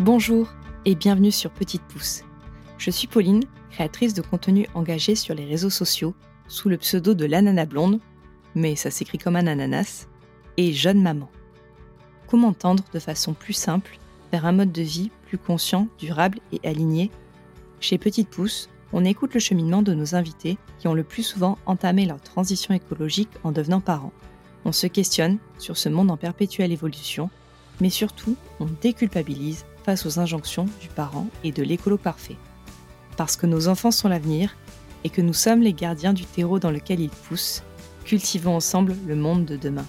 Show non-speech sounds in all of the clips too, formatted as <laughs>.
Bonjour et bienvenue sur Petite Pouce. Je suis Pauline, créatrice de contenu engagé sur les réseaux sociaux sous le pseudo de l'anana blonde, mais ça s'écrit comme un ananas, et jeune maman. Comment tendre de façon plus simple vers un mode de vie plus conscient, durable et aligné? Chez Petite Pouce, on écoute le cheminement de nos invités qui ont le plus souvent entamé leur transition écologique en devenant parents. On se questionne sur ce monde en perpétuelle évolution, mais surtout, on déculpabilise face aux injonctions du parent et de l'écolo parfait. Parce que nos enfants sont l'avenir et que nous sommes les gardiens du terreau dans lequel ils poussent, cultivons ensemble le monde de demain.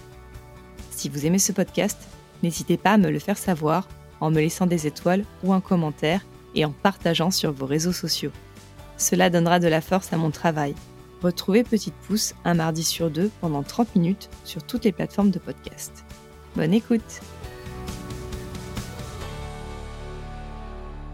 Si vous aimez ce podcast, n'hésitez pas à me le faire savoir en me laissant des étoiles ou un commentaire et en partageant sur vos réseaux sociaux. Cela donnera de la force à mon travail. Retrouvez Petite Pouce un mardi sur deux pendant 30 minutes sur toutes les plateformes de podcast. Bonne écoute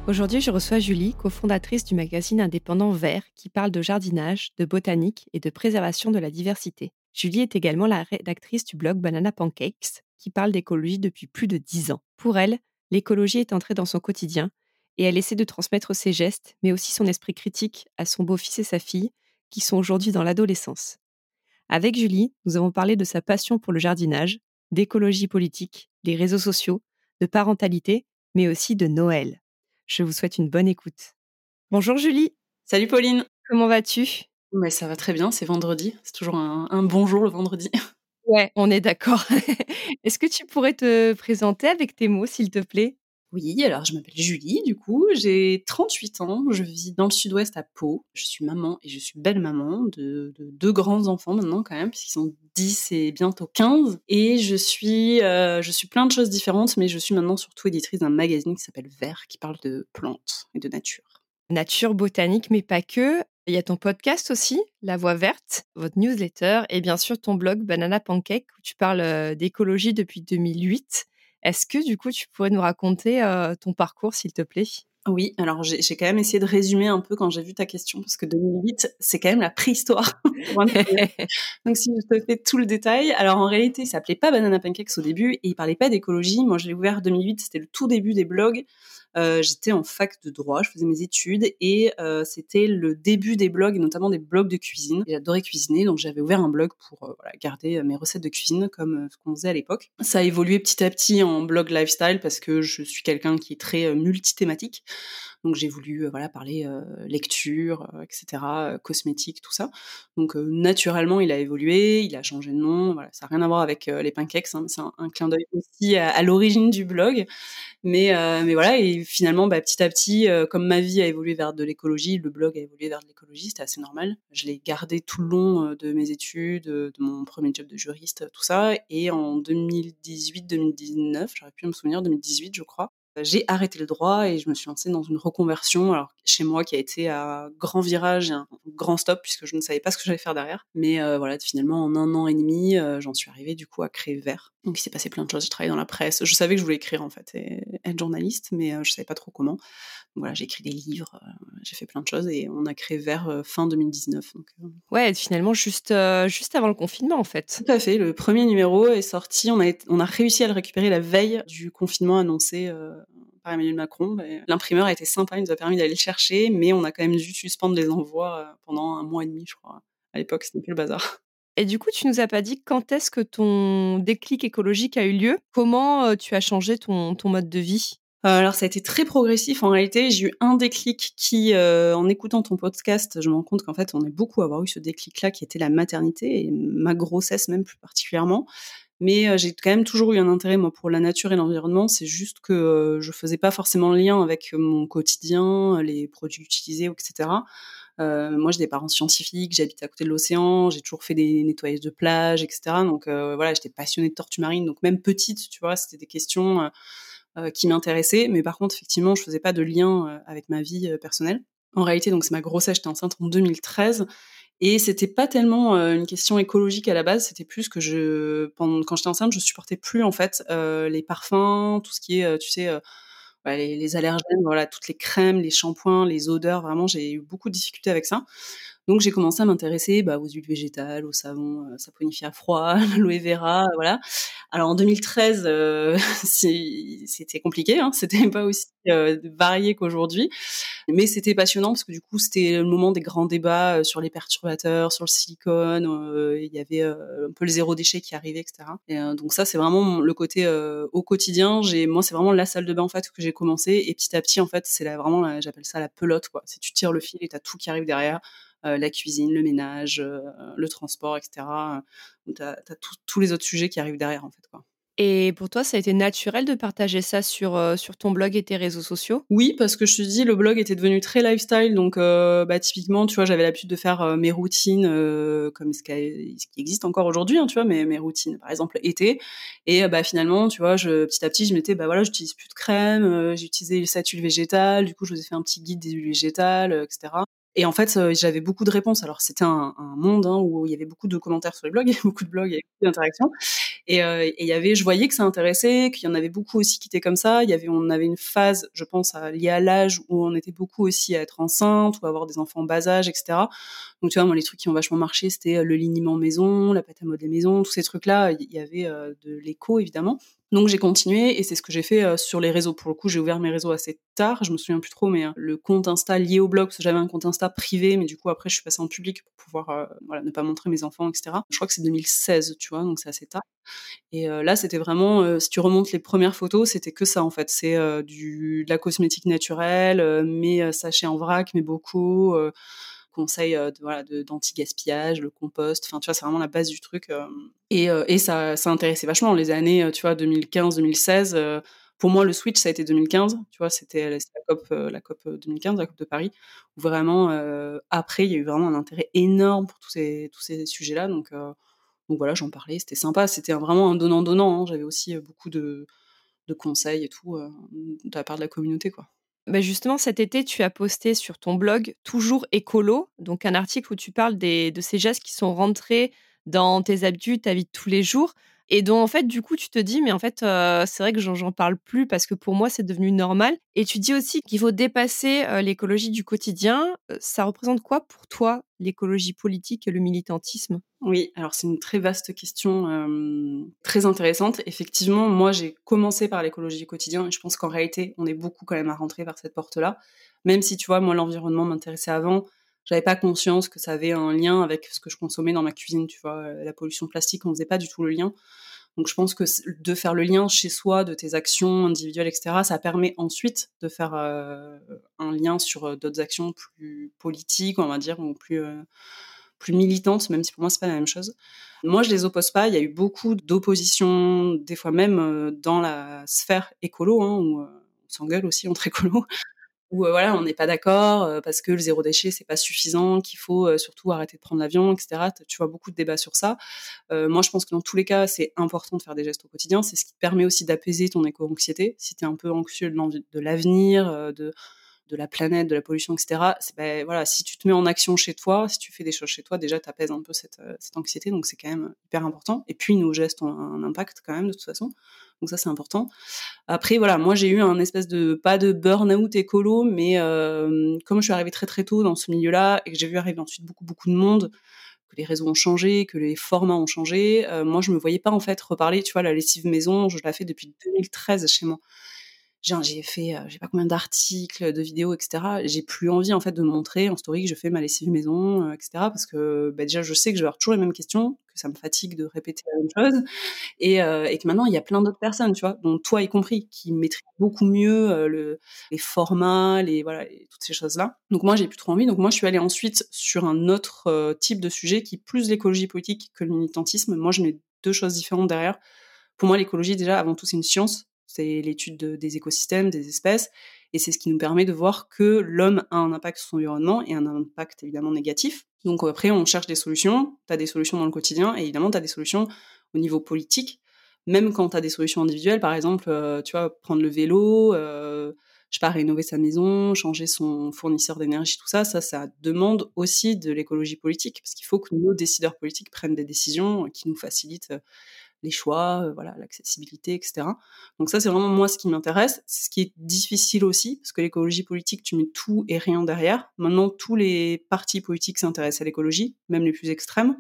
Aujourd'hui, je reçois Julie, cofondatrice du magazine indépendant Vert, qui parle de jardinage, de botanique et de préservation de la diversité. Julie est également la rédactrice du blog Banana Pancakes, qui parle d'écologie depuis plus de dix ans. Pour elle, l'écologie est entrée dans son quotidien et elle essaie de transmettre ses gestes, mais aussi son esprit critique à son beau-fils et sa fille, qui sont aujourd'hui dans l'adolescence. Avec Julie, nous avons parlé de sa passion pour le jardinage, d'écologie politique, des réseaux sociaux, de parentalité, mais aussi de Noël. Je vous souhaite une bonne écoute. Bonjour Julie. Salut Pauline. Comment vas-tu? Mais ça va très bien, c'est vendredi. C'est toujours un, un bon jour le vendredi. Ouais, on est d'accord. <laughs> Est-ce que tu pourrais te présenter avec tes mots, s'il te plaît? Oui, alors je m'appelle Julie, du coup, j'ai 38 ans, je vis dans le sud-ouest à Pau. Je suis maman et je suis belle maman de, de deux grands enfants maintenant quand même, puisqu'ils sont 10 et bientôt 15. Et je suis, euh, je suis plein de choses différentes, mais je suis maintenant surtout éditrice d'un magazine qui s'appelle Vert, qui parle de plantes et de nature. Nature, botanique, mais pas que. Il y a ton podcast aussi, La Voix Verte, votre newsletter et bien sûr ton blog Banana Pancake où tu parles euh, d'écologie depuis 2008. Est-ce que du coup tu pourrais nous raconter euh, ton parcours s'il te plaît? Oui, alors j'ai quand même essayé de résumer un peu quand j'ai vu ta question, parce que 2008, c'est quand même la préhistoire. <laughs> <laughs> Donc si je te fais tout le détail, alors en réalité, il s'appelait pas Banana Pancakes au début, et il parlait pas d'écologie. Moi, je l'ai ouvert en 2008, c'était le tout début des blogs. Euh, j'étais en fac de droit, je faisais mes études et euh, c'était le début des blogs, et notamment des blogs de cuisine. J'adorais cuisiner, donc j'avais ouvert un blog pour euh, voilà, garder mes recettes de cuisine comme ce qu'on faisait à l'époque. Ça a évolué petit à petit en blog lifestyle parce que je suis quelqu'un qui est très multithématique. Donc j'ai voulu voilà parler lecture, etc., cosmétique, tout ça. Donc naturellement, il a évolué, il a changé de nom. Ça n'a rien à voir avec les pancakes, hein, c'est un, clin d'œil aussi à, l'origine du blog. Mais mais voilà, et finalement, bah, petit à petit, comme ma vie a évolué vers de l'écologie, le blog a évolué vers de l'écologie, c'était assez normal. Je l'ai gardé tout le long de mes études, de mon premier job de juriste, tout ça. Et en 2018-2019, j'aurais pu me souvenir, 2018, je crois, j'ai arrêté le droit et je me suis lancée dans une reconversion. Alors chez moi, qui a été un grand virage et un grand stop puisque je ne savais pas ce que j'allais faire derrière. Mais euh, voilà, finalement, en un an et demi, euh, j'en suis arrivée du coup à créer Vert. Donc il s'est passé plein de choses. J'ai travaillé dans la presse. Je savais que je voulais écrire en fait et être journaliste, mais euh, je savais pas trop comment. Donc, voilà, j'ai écrit des livres, j'ai fait plein de choses et on a créé Vert fin 2019. Donc, ouais, finalement juste juste avant le confinement en fait. Tout à fait. Le premier numéro est sorti. On a on a réussi à le récupérer la veille du confinement annoncé par Emmanuel Macron. L'imprimeur a été sympa, il nous a permis d'aller le chercher, mais on a quand même dû suspendre les envois euh, pendant un mois et demi, je crois. À l'époque, c'était peu le bazar. Et du coup, tu nous as pas dit quand est-ce que ton déclic écologique a eu lieu? Comment euh, tu as changé ton, ton mode de vie? euh, alors ça a été très progressif en réalité. J'ai eu un déclic qui, en écoutant ton podcast, je me rends compte qu'en fait on est beaucoup à avoir eu ce déclic-là qui était la maternité et ma grossesse même plus particulièrement. Mais j'ai quand même toujours eu un intérêt moi pour la nature et l'environnement. C'est juste que je faisais pas forcément le lien avec mon quotidien, les produits utilisés, etc. Euh, moi, j'ai des parents scientifiques, j'habite à côté de l'océan, j'ai toujours fait des nettoyages de plage, etc. Donc euh, voilà, j'étais passionnée de tortues marines. Donc même petite, tu vois, c'était des questions euh, qui m'intéressaient. Mais par contre, effectivement, je faisais pas de lien avec ma vie personnelle. En réalité, donc c'est ma grossesse, j'étais enceinte en 2013 et c'était pas tellement euh, une question écologique à la base, c'était plus que je, quand j'étais enceinte, je supportais plus en fait euh, les parfums, tout ce qui est, euh, tu sais, les, les, allergènes, voilà, toutes les crèmes, les shampoings, les odeurs. Vraiment, j'ai eu beaucoup de difficultés avec ça. Donc j'ai commencé à m'intéresser bah, aux huiles végétales, au savon euh, saponifié à froid, <laughs> l'aloe vera, voilà. Alors en 2013, euh, <laughs> c'était compliqué, hein, c'était pas aussi euh, varié qu'aujourd'hui, mais c'était passionnant parce que du coup c'était le moment des grands débats sur les perturbateurs, sur le silicone, il y avait un peu le zéro déchet qui arrivait, etc. Et, donc ça c'est vraiment le côté au quotidien. J'ai, moi c'est vraiment la salle de bain en fait que j'ai commencé et petit à petit en fait c'est vraiment, j'appelle ça la pelote quoi. Si tu tires le fil et t'as tout qui arrive derrière. Euh, la cuisine, le ménage, euh, le transport, etc. Tu as, tous les autres sujets qui arrivent derrière, en fait. Quoi. Et pour toi, ça a été naturel de partager ça sur, euh, sur ton blog et tes réseaux sociaux? Oui, parce que je te dis, le blog était devenu très lifestyle. Donc, bah, typiquement, tu vois, j'avais l'habitude de faire mes routines, comme ce qui, existe encore aujourd'hui, hein, tu vois, mes, mes routines, par exemple, été. Et bah, finalement, tu vois, je, petit à petit, je m'étais, bah voilà, j'utilise plus de crème, j'ai utilisé cette huile végétale. Du coup, je vous ai fait un petit guide des huiles végétales, etc. Et en fait, euh, j'avais beaucoup de réponses. Alors, c'était un, monde hein, où il y avait beaucoup de commentaires sur les blogs, <laughs> beaucoup de blogs, avait beaucoup d'interactions. Et, euh, et y avait, je voyais que ça intéressait, qu'il y en avait beaucoup aussi qui étaient comme ça. Y avait, on avait une phase, je pense, liée à l'âge où on était beaucoup aussi à être enceinte ou à avoir des enfants en bas âge, etc. Donc, tu vois, moi, les trucs qui ont vachement marché, c'était euh, le liniment maison, la pâte à modeler maison, tous ces trucs-là. Il y avait de l'écho, évidemment. Donc j'ai continué et c'est ce que j'ai fait euh, sur les réseaux. Pour le coup, j'ai ouvert mes réseaux assez tard, je me souviens plus trop, mais euh, le compte Insta lié au blog, parce que j'avais un compte Insta privé, mais du coup après je suis passée en public pour pouvoir euh, voilà, ne pas montrer mes enfants, etc. Je crois que c'est 2016, tu vois, donc c'est assez tard. Et là, c'était vraiment, si tu remontes les premières photos, c'était que ça en fait. C'est du de la cosmétique naturelle, mais sachets en vrac, mais beaucoup conseils de, voilà, d'anti-gaspillage, le compost. Enfin, tu vois, c'est vraiment la base du truc. et, et ça, ça intéressait vachement les années, tu vois, 2015-2016. pour moi, le switch, ça a été 2015. Tu vois, c'était la COP, la COP 2015, la COP de Paris, où vraiment, après, il y a eu vraiment un intérêt énorme pour tous ces, tous ces sujets-là. Donc, donc voilà, j'en parlais, c'était sympa. C'était vraiment un donnant-donnant. Hein. J'avais aussi beaucoup de, de conseils et tout de la part de la communauté, quoi. Bah, justement, cet été, tu as posté sur ton blog Toujours écolo, donc un article où tu parles de ces gestes qui sont rentrés dans tes habitudes, ta vie de tous les jours, et dont en fait, du coup, tu te dis, mais en fait, euh, c'est vrai que j'en parle plus parce que pour moi, c'est devenu normal. Et tu dis aussi qu'il faut dépasser euh, l'écologie du quotidien. Euh, ça représente quoi pour toi, l'écologie politique et le militantisme? Oui, alors c'est une très vaste question, très intéressante. Effectivement, moi, j'ai commencé par l'écologie du quotidien et je pense qu'en réalité, on est beaucoup quand même à rentrer par cette porte-là. Même si, tu vois, moi, l'environnement m'intéressait avant, j'avais pas conscience que ça avait un lien avec ce que je consommais dans ma cuisine, tu vois. La pollution plastique, on faisait pas du tout le lien. Donc je pense que de faire le lien chez soi, de tes actions individuelles, etc., ça permet ensuite de faire euh, un lien sur euh, d'autres actions plus politiques, on va dire, ou plus, euh, plus militantes, même si pour moi c'est pas la même chose. Moi je les oppose pas, il y a eu beaucoup d'opposition, des fois même dans la sphère écolo, hein, où on s'engueule aussi entre <laughs> écolos, où euh, voilà, on n'est pas d'accord euh, parce que le zéro déchet c'est pas suffisant, qu'il faut euh, surtout arrêter de prendre l'avion, etc. Tu vois beaucoup de débats sur ça. moi, je pense que dans tous les cas, c'est important de faire des gestes au quotidien. C'est ce qui te permet aussi d'apaiser ton éco-anxiété. Si tu es un peu anxieux de l'avenir, de de la planète, de la pollution, etc. Ben, voilà, si tu te mets en action chez toi, si tu fais des choses chez toi, déjà tu apaises un peu cette, cette anxiété, donc c'est quand même hyper important. Et puis nos gestes ont un impact quand même de toute façon. Donc ça, c'est important. Après, voilà, moi, j'ai eu un espèce de, pas de burn-out écolo, mais euh, comme je suis arrivée très très tôt dans ce milieu-là et que j'ai vu arriver ensuite beaucoup beaucoup de monde, que les réseaux ont changé, que les formats ont changé, euh, moi, je me voyais pas en fait reparler. Tu vois, la lessive maison, je la fais depuis 2013 chez moi j'ai fait, euh, j'ai pas combien d'articles, de vidéos, etc. J'ai plus envie en fait de montrer en story que je fais ma lessive maison, euh, etc. Parce que bah, déjà je sais que je vais avoir toujours les mêmes questions, que ça me fatigue de répéter la même chose, et, euh, que maintenant il y a plein d'autres personnes, tu vois, dont toi y compris, qui maîtrisent beaucoup mieux le, les formats, les voilà, toutes ces choses-là. Donc moi j'ai plus trop envie. Donc moi je suis allée ensuite sur un autre type de sujet qui est plus l'écologie politique que le militantisme. Moi je mets deux choses différentes derrière. Pour moi l'écologie déjà avant tout c'est une science c'est l'étude des écosystèmes, des espèces, et c'est ce qui nous permet de voir que l'homme a un impact sur son environnement et un impact évidemment négatif. Donc après, on cherche des solutions, tu as des solutions dans le quotidien, et évidemment, tu as des solutions au niveau politique, même quand tu as des solutions individuelles, par exemple, euh, tu vois, prendre le vélo, euh, je sais pas, rénover sa maison, changer son fournisseur d'énergie, tout ça, ça, ça demande aussi de l'écologie politique, parce qu'il faut que nos décideurs politiques prennent des décisions qui nous facilitent les choix, voilà, l'accessibilité, etc. Donc ça, c'est vraiment moi ce qui m'intéresse. C'est ce qui est difficile aussi, parce que l'écologie politique, tu mets tout et rien derrière. Maintenant, tous les partis politiques s'intéressent à l'écologie, même les plus extrêmes.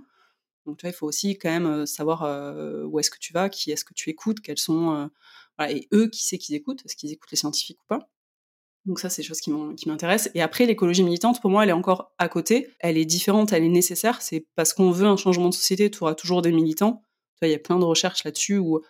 Donc, tu vois, il faut aussi quand même savoir où est-ce que tu vas, qui est-ce que tu écoutes, quels sont, et eux, qui c'est qu'ils écoutent, est-ce qu'ils écoutent les scientifiques ou pas. Donc ça, c'est des choses qui m'intéressent. Et après, l'écologie militante, pour moi, elle est encore à côté. Elle est différente, elle est nécessaire. C'est parce qu'on veut un changement de société, tu auras toujours des militants. Il y a plein de recherches là-dessus où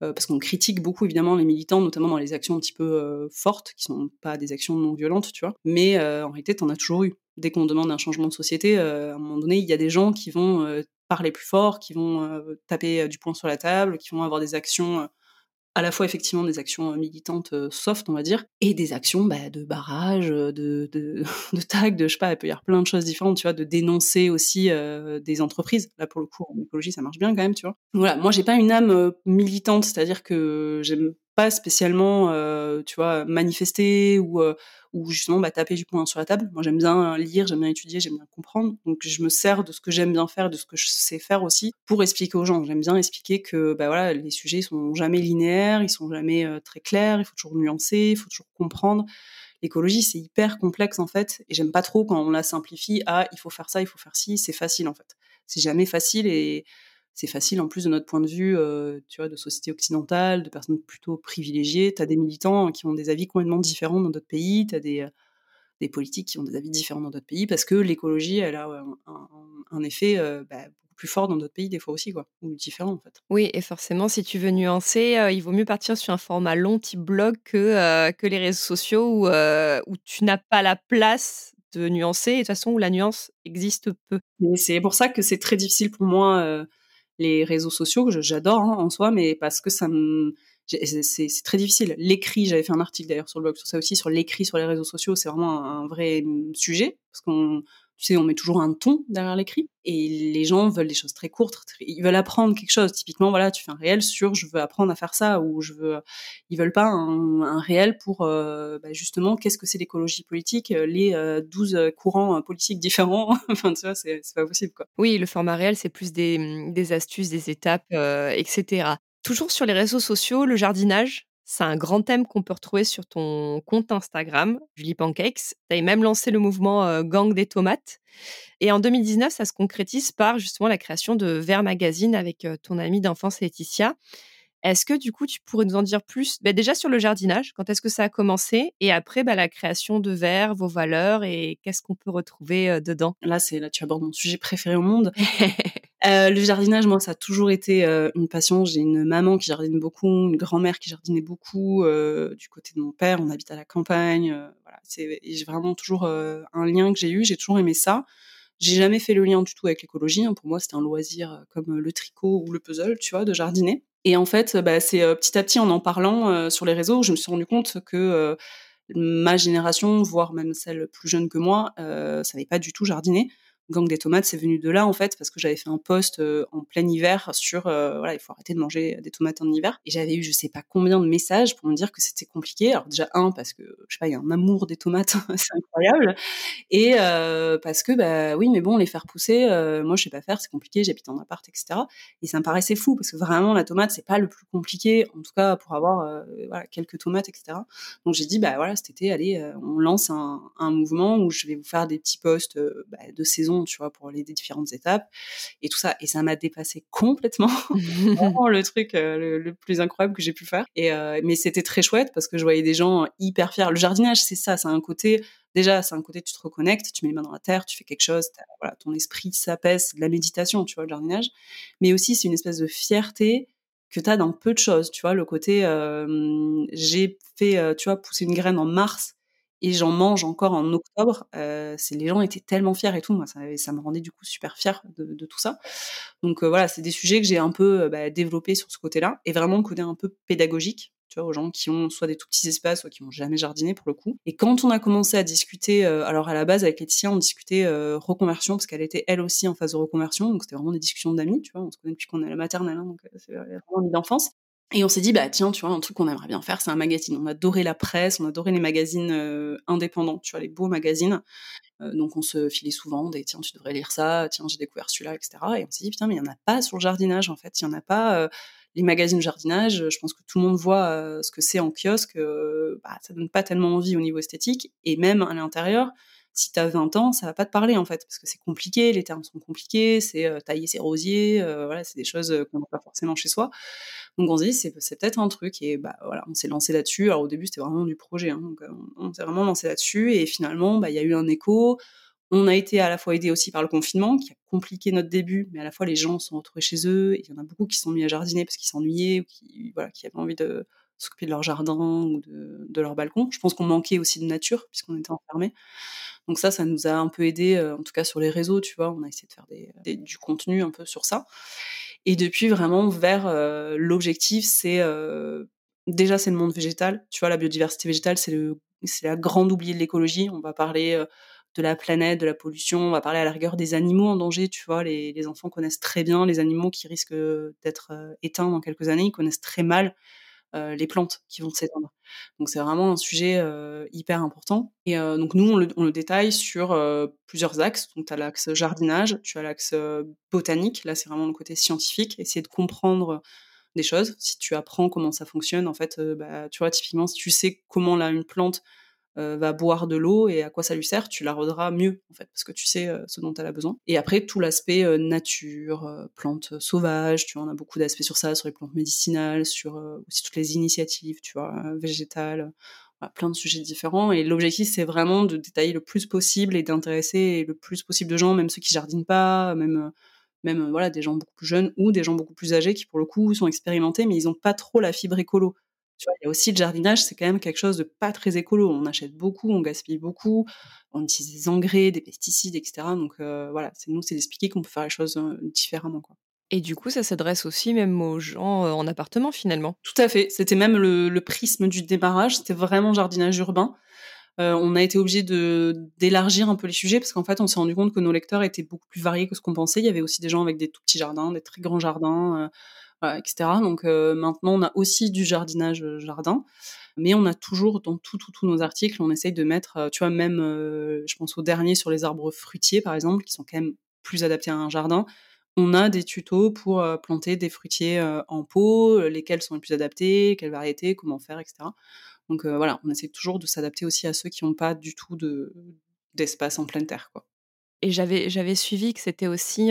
parce qu'on critique beaucoup évidemment les militants, notamment dans les actions un petit peu fortes, qui sont pas des actions non violentes, tu vois. Mais en réalité, tu en as toujours eu. Dès qu'on demande un changement de société, à un moment donné, il y a des gens qui vont parler plus fort, qui vont taper du poing sur la table, qui vont avoir des actions à la fois effectivement des actions militantes soft, on va dire, et des actions bah, de barrage, de, de, <laughs> de tag, de je sais pas, il peut y avoir plein de choses différentes, tu vois, de dénoncer aussi des entreprises. Là, pour le coup, en écologie, ça marche bien quand même, tu vois. Voilà, moi, j'ai pas une âme militante, c'est-à-dire que j'aime pas spécialement, euh, tu vois, manifester ou, euh, ou justement bah, taper du poing sur la table. Moi, j'aime bien lire, j'aime bien étudier, j'aime bien comprendre. Donc, je me sers de ce que j'aime bien faire, de ce que je sais faire aussi, pour expliquer aux gens. J'aime bien expliquer que, bah voilà, les sujets sont jamais linéaires, ils sont jamais euh, très clairs, il faut toujours nuancer, il faut toujours comprendre. L'écologie, c'est hyper complexe en fait, et j'aime pas trop quand on la simplifie à il faut faire ça, il faut faire ci, c'est facile en fait. C'est jamais facile et c'est facile en plus de notre point de vue, euh, tu vois, de société occidentale, de personnes plutôt privilégiées. Tu as des militants qui ont des avis complètement différents dans d'autres pays, tu as des, euh, des politiques qui ont des avis différents dans d'autres pays, parce que l'écologie, elle a un, effet euh, bah, beaucoup plus fort dans d'autres pays des fois aussi, quoi, ou différent en fait. Oui, et forcément, si tu veux nuancer, il vaut mieux partir sur un format long type blog que, que les réseaux sociaux où, où tu n'as pas la place de nuancer, et de toute façon où la nuance existe peu. Et c'est pour ça que c'est très difficile pour moi les réseaux sociaux que j'adore hein, en soi, mais parce que ça c'est très difficile. L'écrit, j'avais fait un article d'ailleurs sur le blog sur ça aussi, sur l'écrit sur les réseaux sociaux, c'est vraiment un, vrai sujet parce qu'on tu sais, on met toujours un ton derrière l'écrit et les gens veulent des choses très courtes, ils veulent apprendre quelque chose. Typiquement, voilà, tu fais un réel sur je veux apprendre à faire ça ou je veux, ils veulent pas un, réel pour euh, bah, justement qu'est-ce que c'est l'écologie politique, euh, les 12 euh, courants politiques différents. <laughs> enfin, tu vois, c'est pas possible quoi. Oui, le format réel, c'est plus des, astuces, des étapes, etc. Toujours sur les réseaux sociaux, le jardinage, c'est un grand thème qu'on peut retrouver sur ton compte Instagram, Julie Pancakes. Tu as même lancé le mouvement Gang des tomates. Et en 2019, ça se concrétise par justement la création de Vert Magazine avec ton amie d'enfance Laetitia. Est-ce que du coup, tu pourrais nous en dire plus bah, Déjà sur le jardinage, quand est-ce que ça a commencé Et après, bah, la création de Vert, vos valeurs et qu'est-ce qu'on peut retrouver dedans? Là, c'est là tu abordes mon sujet préféré au monde. <laughs> Euh, le jardinage, moi, ça a toujours été euh, une passion. J'ai une maman qui jardine beaucoup, une grand-mère qui jardinait beaucoup. Euh, du côté de mon père, on habite à la campagne. voilà, c'est vraiment toujours un lien que j'ai eu. J'ai toujours aimé ça. J'ai jamais fait le lien du tout avec l'écologie. Hein. Pour moi, c'était un loisir comme le tricot ou le puzzle, tu vois, de jardiner. Et en fait, bah, c'est petit à petit en en parlant sur les réseaux, je me suis rendu compte que ma génération, voire même celle plus jeune que moi, euh, savait pas du tout jardiner. Gang des tomates, c'est venu de là en fait parce que j'avais fait un post euh, en plein hiver sur euh, voilà il faut arrêter de manger des tomates en hiver. Et j'avais eu je sais pas combien de messages pour me dire que c'était compliqué. Alors déjà un parce que je sais pas il y a un amour des tomates <laughs> c'est incroyable. Et euh, parce que bah oui mais bon les faire pousser moi je sais pas faire c'est compliqué j'habite en appart etc et ça me paraissait fou parce que vraiment la tomate c'est pas le plus compliqué en tout cas pour avoir quelques tomates etc donc j'ai dit bah voilà cet été allez on lance un, un, mouvement où je vais vous faire des petits posts bah, de saison tu vois, pour les différentes étapes et tout ça. Et ça m'a dépassé complètement. <laughs> <laughs> vraiment le truc euh, le, plus incroyable que j'ai pu faire. Et euh, mais c'était très chouette parce que je voyais des gens hyper fiers. Le jardinage, c'est ça, c'est un côté. Déjà, c'est un côté, tu te reconnectes, tu mets les mains dans la terre, tu fais quelque chose, voilà, ton esprit s'apaise, de la méditation, tu vois, le jardinage. Mais aussi, c'est une espèce de fierté que tu as dans peu de choses, tu vois, le côté, euh, j'ai fait, tu vois, pousser une graine en mars, et j'en mange encore en octobre. Euh, les gens étaient tellement fiers et tout, moi ça, ça me rendait du coup super fière de, de tout ça. Donc voilà, c'est des sujets que j'ai un peu bah, développés sur ce côté-là et vraiment le côté un peu pédagogique, tu vois, aux gens qui ont soit des tout petits espaces, soit qui ont jamais jardiné pour le coup. Et quand on a commencé à discuter, alors à la base avec Laetitia, on discutait reconversion parce qu'elle était elle aussi en phase de reconversion, donc c'était vraiment des discussions d'amis, tu vois, on se connaît depuis qu'on est à la maternelle, hein, donc c'est vraiment d'enfance. Et on s'est dit, bah tiens, tu vois, un truc qu'on aimerait bien faire, c'est un magazine. On adorait la presse, on adorait les magazines euh, indépendants, tu vois, les beaux magazines. Euh, donc on se filait souvent des, tiens, tu devrais lire ça, tiens, j'ai découvert celui-là, etc. Et on s'est dit, putain, mais il n'y en a pas sur le jardinage, en fait. Il n'y en a pas. Euh, les magazines jardinage, je pense que tout le monde voit ce que c'est en kiosque. bah, ça donne pas tellement envie au niveau esthétique. Et même à l'intérieur, si tu as 20 ans, ça va pas te parler en fait, parce que c'est compliqué, les termes sont compliqués, c'est euh, tailler ses rosiers, euh, voilà, c'est des choses euh, qu'on n'a pas forcément chez soi. Donc on se dit, c'est, peut-être un truc, et bah voilà, on s'est lancé là-dessus. Alors au début, c'était vraiment du projet, hein, donc on, s'est vraiment lancé là-dessus, et finalement, bah, il y a eu un écho. On a été à la fois aidé aussi par le confinement, qui a compliqué notre début, mais à la fois les gens sont retrouvés chez eux, il y en a beaucoup qui sont mis à jardiner parce qu'ils s'ennuyaient, ou qui, voilà, qui avaient envie de s'occuper de leur jardin ou de, leur balcon. Je pense qu'on manquait aussi de nature, puisqu'on était enfermés. Donc ça, ça nous a un peu aidé, euh, en tout cas sur les réseaux, tu vois. On a essayé de faire du contenu un peu sur ça. Et depuis, vraiment, vers euh, l'objectif, c'est euh, déjà c'est le monde végétal. Tu vois, la biodiversité végétale, c'est le la grande oubliée de l'écologie. On va parler de la planète, de la pollution. On va parler à la rigueur des animaux en danger. Tu vois, les, enfants connaissent très bien les animaux qui risquent d'être éteints dans quelques années. Ils connaissent très mal les plantes qui vont s'éteindre. Donc c'est vraiment un sujet euh, hyper important. Et euh, donc nous, on le, détaille sur plusieurs axes. Donc tu as l'axe jardinage, tu as l'axe botanique, là c'est vraiment le côté scientifique, essayer de comprendre des choses. Si tu apprends comment ça fonctionne, en fait, bah, tu vois, typiquement, si tu sais comment là, une plante euh, va boire de l'eau et à quoi ça lui sert, tu l'arroseras mieux en fait parce que tu sais euh, ce dont elle a besoin. Et après tout l'aspect euh, nature, plantes sauvages, tu vois, on a beaucoup d'aspects sur ça, sur les plantes médicinales, sur aussi toutes les initiatives, tu vois, végétales. plein de sujets différents et l'objectif c'est vraiment de détailler le plus possible et d'intéresser le plus possible de gens, même ceux qui jardinent pas, même même voilà des gens beaucoup plus jeunes ou des gens beaucoup plus âgés qui pour le coup sont expérimentés mais ils n'ont pas trop la fibre écolo il y a aussi le jardinage, c'est quand même quelque chose de pas très écolo. On achète beaucoup, on gaspille beaucoup, on utilise des engrais, des pesticides, etc. Donc euh, voilà, c'est nous, c'est d'expliquer qu'on peut faire les choses euh, différemment. Quoi. Et du coup, ça s'adresse aussi même aux gens euh, en appartement finalement. Tout à fait. C'était même le, prisme du démarrage. C'était vraiment jardinage urbain. on a été obligé de d'élargir un peu les sujets parce qu'en fait, on s'est rendu compte que nos lecteurs étaient beaucoup plus variés que ce qu'on pensait. Il y avait aussi des gens avec des tout petits jardins, des très grands jardins etc. Donc euh, maintenant, on a aussi du jardinage euh, jardin, mais on a toujours dans tous tout, nos articles, on essaye de mettre, euh, tu vois, même, je pense au dernier sur les arbres fruitiers, par exemple, qui sont quand même plus adaptés à un jardin. On a des tutos pour planter des fruitiers en pot, lesquels sont les plus adaptés, quelles variétés, comment faire, etc. Donc voilà, on essaie toujours de s'adapter aussi à ceux qui n'ont pas du tout de, d'espace en pleine terre, quoi. Et j'avais j'avais suivi que c'était aussi,